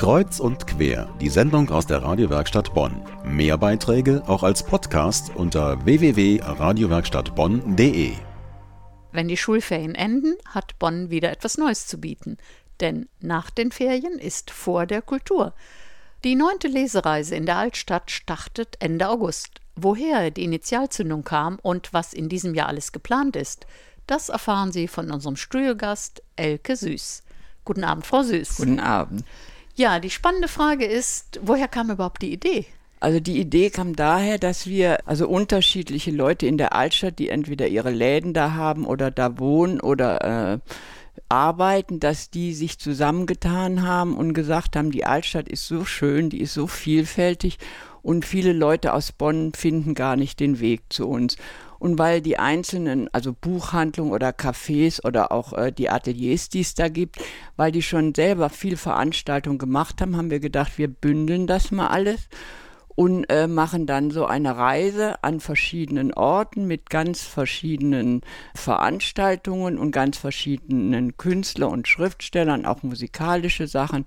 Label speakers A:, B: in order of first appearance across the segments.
A: Kreuz und quer, die Sendung aus der Radiowerkstatt Bonn. Mehr Beiträge auch als Podcast unter www.radiowerkstattbonn.de.
B: Wenn die Schulferien enden, hat Bonn wieder etwas Neues zu bieten. Denn nach den Ferien ist vor der Kultur. Die neunte Lesereise in der Altstadt startet Ende August. Woher die Initialzündung kam und was in diesem Jahr alles geplant ist, das erfahren Sie von unserem Studiogast Elke Süß. Guten Abend, Frau Süß.
C: Guten Abend.
B: Ja, die spannende Frage ist, woher kam überhaupt die Idee?
C: Also die Idee kam daher, dass wir also unterschiedliche Leute in der Altstadt, die entweder ihre Läden da haben oder da wohnen oder äh, arbeiten, dass die sich zusammengetan haben und gesagt haben, die Altstadt ist so schön, die ist so vielfältig und viele Leute aus Bonn finden gar nicht den Weg zu uns. Und weil die einzelnen, also Buchhandlungen oder Cafés oder auch äh, die Ateliers, die es da gibt, weil die schon selber viel Veranstaltungen gemacht haben, haben wir gedacht, wir bündeln das mal alles und äh, machen dann so eine Reise an verschiedenen Orten mit ganz verschiedenen Veranstaltungen und ganz verschiedenen Künstlern und Schriftstellern, auch musikalische Sachen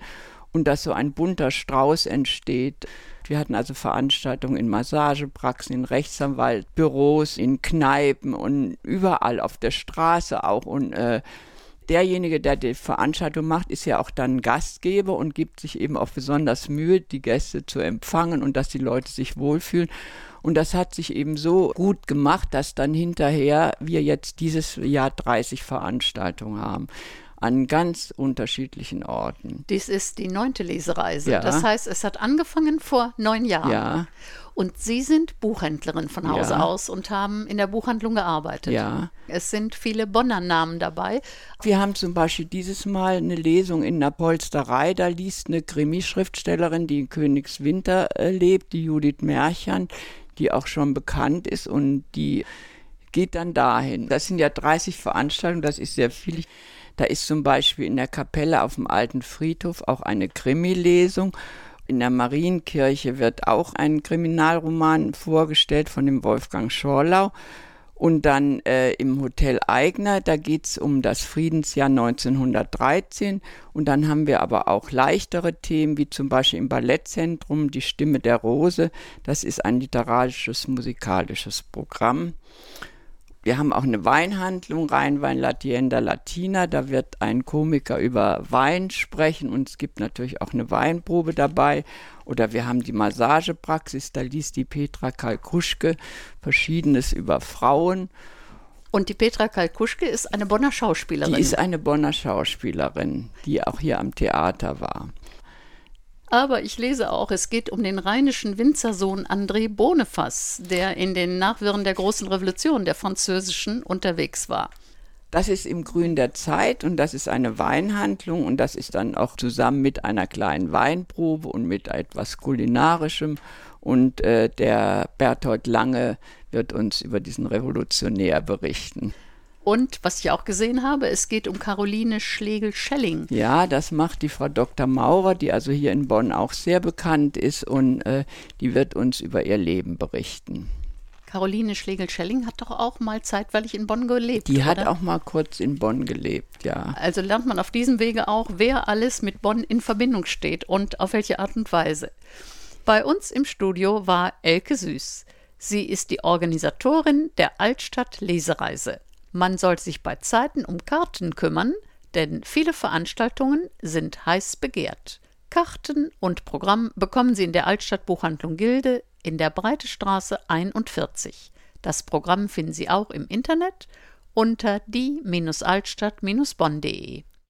C: und dass so ein bunter Strauß entsteht. Wir hatten also Veranstaltungen in Massagepraxen, in Rechtsanwaltbüros, in Kneipen und überall auf der Straße auch. Und äh, derjenige, der die Veranstaltung macht, ist ja auch dann Gastgeber und gibt sich eben auch besonders Mühe, die Gäste zu empfangen und dass die Leute sich wohlfühlen. Und das hat sich eben so gut gemacht, dass dann hinterher wir jetzt dieses Jahr 30 Veranstaltungen haben an ganz unterschiedlichen Orten.
B: Dies ist die neunte Lesereise. Ja. Das heißt, es hat angefangen vor neun Jahren.
C: Ja.
B: Und Sie sind Buchhändlerin von Hause ja. aus und haben in der Buchhandlung gearbeitet.
C: Ja.
B: Es sind viele Bonner Namen dabei.
C: Wir haben zum Beispiel dieses Mal eine Lesung in der Polsterei. Da liest eine Krimischriftstellerin, die in Königswinter äh, lebt, die Judith Märchern, die auch schon bekannt ist und die geht dann dahin. Das sind ja 30 Veranstaltungen, das ist sehr viel. Da ist zum Beispiel in der Kapelle auf dem alten Friedhof auch eine Krimi-Lesung. In der Marienkirche wird auch ein Kriminalroman vorgestellt von dem Wolfgang Schorlau. Und dann äh, im Hotel Eigner, da geht es um das Friedensjahr 1913. Und dann haben wir aber auch leichtere Themen, wie zum Beispiel im Ballettzentrum Die Stimme der Rose. Das ist ein literarisches, musikalisches Programm. Wir haben auch eine Weinhandlung, Rheinwein Latienda Latina. Da wird ein Komiker über Wein sprechen und es gibt natürlich auch eine Weinprobe dabei. Oder wir haben die Massagepraxis, da liest die Petra Kalkuschke Verschiedenes über Frauen.
B: Und die Petra Kalkuschke ist eine Bonner Schauspielerin.
C: Die ist eine Bonner Schauspielerin, die auch hier am Theater war.
B: Aber ich lese auch, es geht um den rheinischen Winzersohn André Bonefass, der in den Nachwirren der großen Revolution der französischen unterwegs war.
C: Das ist im Grün der Zeit und das ist eine Weinhandlung und das ist dann auch zusammen mit einer kleinen Weinprobe und mit etwas Kulinarischem. Und äh, der Berthold Lange wird uns über diesen Revolutionär berichten.
B: Und was ich auch gesehen habe, es geht um Caroline Schlegel-Schelling.
C: Ja, das macht die Frau Dr. Maurer, die also hier in Bonn auch sehr bekannt ist und äh, die wird uns über ihr Leben berichten.
B: Caroline Schlegel-Schelling hat doch auch mal zeitweilig in Bonn gelebt.
C: Die
B: oder?
C: hat auch mal kurz in Bonn gelebt, ja.
B: Also lernt man auf diesem Wege auch, wer alles mit Bonn in Verbindung steht und auf welche Art und Weise. Bei uns im Studio war Elke Süß. Sie ist die Organisatorin der Altstadt Lesereise. Man soll sich bei Zeiten um Karten kümmern, denn viele Veranstaltungen sind heiß begehrt. Karten und Programm bekommen Sie in der Altstadtbuchhandlung Gilde in der Breite Straße 41. Das Programm finden Sie auch im Internet unter die-altstadt-bonn.de.